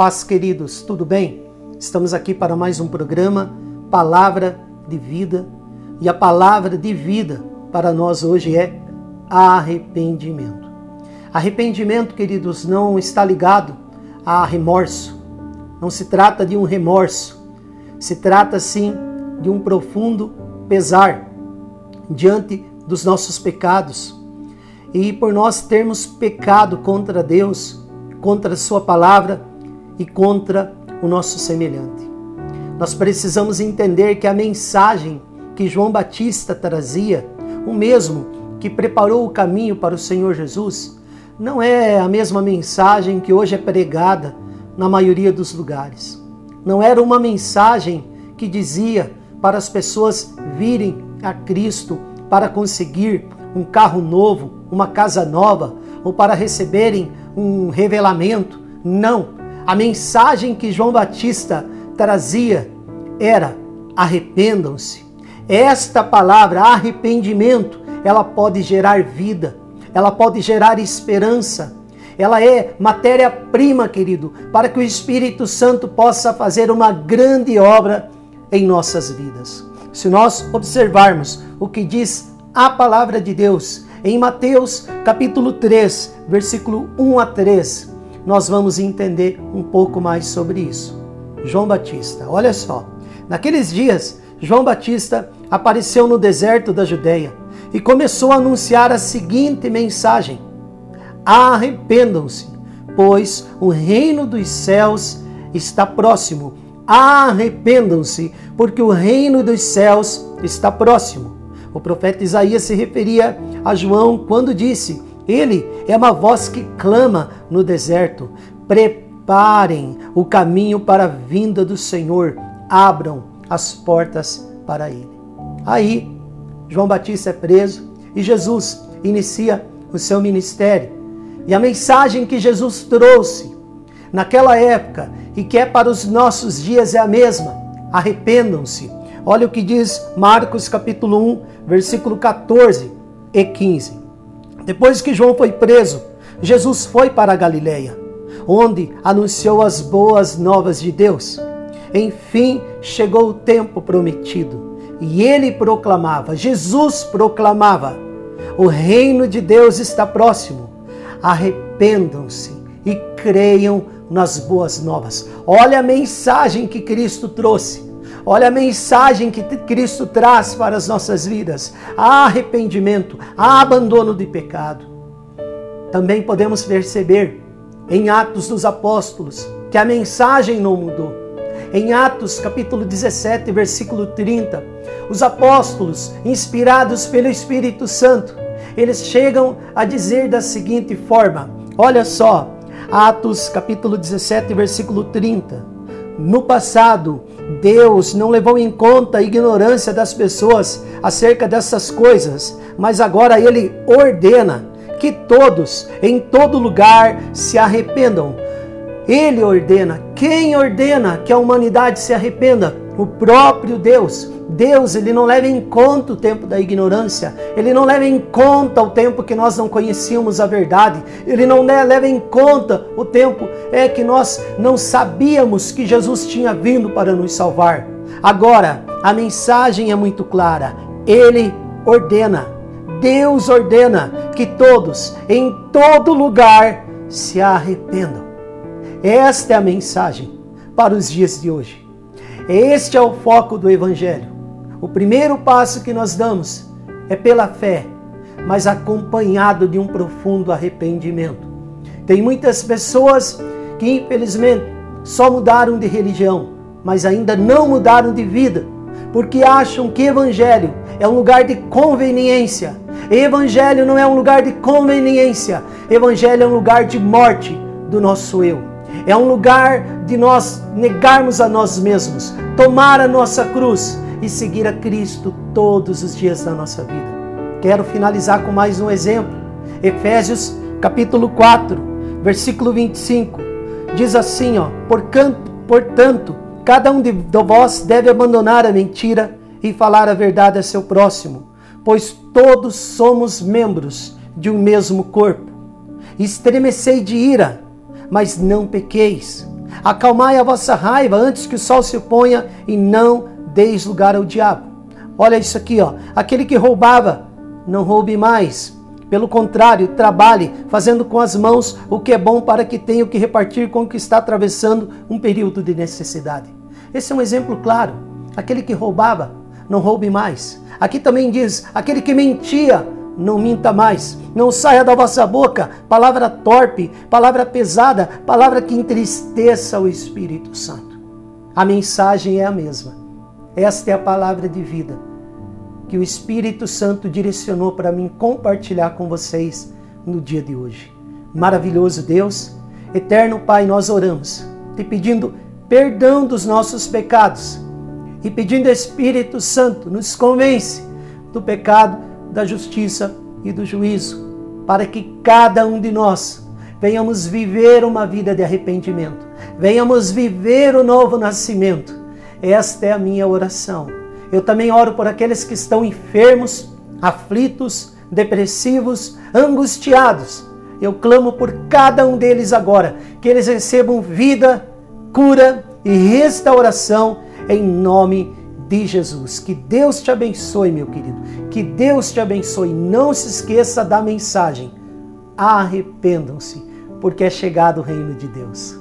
paz, queridos, tudo bem? Estamos aqui para mais um programa, Palavra de Vida. E a palavra de vida para nós hoje é arrependimento. Arrependimento, queridos, não está ligado a remorso. Não se trata de um remorso. Se trata, sim, de um profundo pesar diante dos nossos pecados. E por nós termos pecado contra Deus, contra Sua palavra e contra o nosso semelhante. Nós precisamos entender que a mensagem que João Batista trazia, o mesmo que preparou o caminho para o Senhor Jesus, não é a mesma mensagem que hoje é pregada na maioria dos lugares. Não era uma mensagem que dizia para as pessoas virem a Cristo para conseguir um carro novo, uma casa nova ou para receberem um revelamento. Não. A mensagem que João Batista trazia era: arrependam-se. Esta palavra, arrependimento, ela pode gerar vida, ela pode gerar esperança. Ela é matéria-prima, querido, para que o Espírito Santo possa fazer uma grande obra em nossas vidas. Se nós observarmos o que diz a palavra de Deus em Mateus capítulo 3, versículo 1 a 3, nós vamos entender um pouco mais sobre isso. João Batista, olha só. Naqueles dias, João Batista apareceu no deserto da Judéia e começou a anunciar a seguinte mensagem: Arrependam-se, pois o reino dos céus está próximo. Arrependam-se, porque o reino dos céus está próximo. O profeta Isaías se referia a João quando disse: ele é uma voz que clama no deserto: preparem o caminho para a vinda do Senhor, abram as portas para ele. Aí, João Batista é preso e Jesus inicia o seu ministério. E a mensagem que Jesus trouxe naquela época e que é para os nossos dias é a mesma: arrependam-se. Olha o que diz Marcos capítulo 1, versículo 14 e 15. Depois que João foi preso, Jesus foi para a Galileia, onde anunciou as boas novas de Deus. Enfim, chegou o tempo prometido e ele proclamava, Jesus proclamava: o reino de Deus está próximo. Arrependam-se e creiam nas boas novas. Olha a mensagem que Cristo trouxe. Olha a mensagem que Cristo traz para as nossas vidas: há arrependimento, há abandono de pecado. Também podemos perceber em Atos dos Apóstolos que a mensagem não mudou. Em Atos capítulo 17, versículo 30, os apóstolos, inspirados pelo Espírito Santo, eles chegam a dizer da seguinte forma: olha só, Atos capítulo 17, versículo 30. No passado, Deus não levou em conta a ignorância das pessoas acerca dessas coisas, mas agora Ele ordena que todos, em todo lugar, se arrependam. Ele ordena. Quem ordena que a humanidade se arrependa? O próprio Deus. Deus, ele não leva em conta o tempo da ignorância, ele não leva em conta o tempo que nós não conhecíamos a verdade, ele não leva em conta o tempo é que nós não sabíamos que Jesus tinha vindo para nos salvar. Agora, a mensagem é muito clara. Ele ordena, Deus ordena que todos, em todo lugar, se arrependam. Esta é a mensagem para os dias de hoje. Este é o foco do Evangelho. O primeiro passo que nós damos é pela fé, mas acompanhado de um profundo arrependimento. Tem muitas pessoas que, infelizmente, só mudaram de religião, mas ainda não mudaram de vida, porque acham que evangelho é um lugar de conveniência. Evangelho não é um lugar de conveniência, evangelho é um lugar de morte do nosso eu. É um lugar de nós negarmos a nós mesmos, tomar a nossa cruz e seguir a Cristo todos os dias da nossa vida. Quero finalizar com mais um exemplo. Efésios capítulo 4, versículo 25. Diz assim, ó: "Portanto, cada um de vós deve abandonar a mentira e falar a verdade a seu próximo, pois todos somos membros de um mesmo corpo. Estremecei de ira, mas não pequeis. Acalmai a vossa raiva antes que o sol se ponha e não deis lugar ao diabo. Olha isso aqui, ó. Aquele que roubava, não roube mais. Pelo contrário, trabalhe, fazendo com as mãos o que é bom para que tenha o que repartir com o que está atravessando um período de necessidade. Esse é um exemplo claro. Aquele que roubava, não roube mais. Aqui também diz: aquele que mentia, não minta mais. Não saia da vossa boca palavra torpe, palavra pesada, palavra que entristeça o Espírito Santo. A mensagem é a mesma. Esta é a palavra de vida que o Espírito Santo direcionou para mim compartilhar com vocês no dia de hoje. Maravilhoso Deus, eterno Pai, nós oramos, te pedindo perdão dos nossos pecados e pedindo Espírito Santo nos convence do pecado, da justiça e do juízo, para que cada um de nós venhamos viver uma vida de arrependimento, venhamos viver o novo nascimento. Esta é a minha oração. Eu também oro por aqueles que estão enfermos, aflitos, depressivos, angustiados. Eu clamo por cada um deles agora, que eles recebam vida, cura e restauração em nome de Jesus. Que Deus te abençoe, meu querido. Que Deus te abençoe. Não se esqueça da mensagem. Arrependam-se, porque é chegado o reino de Deus.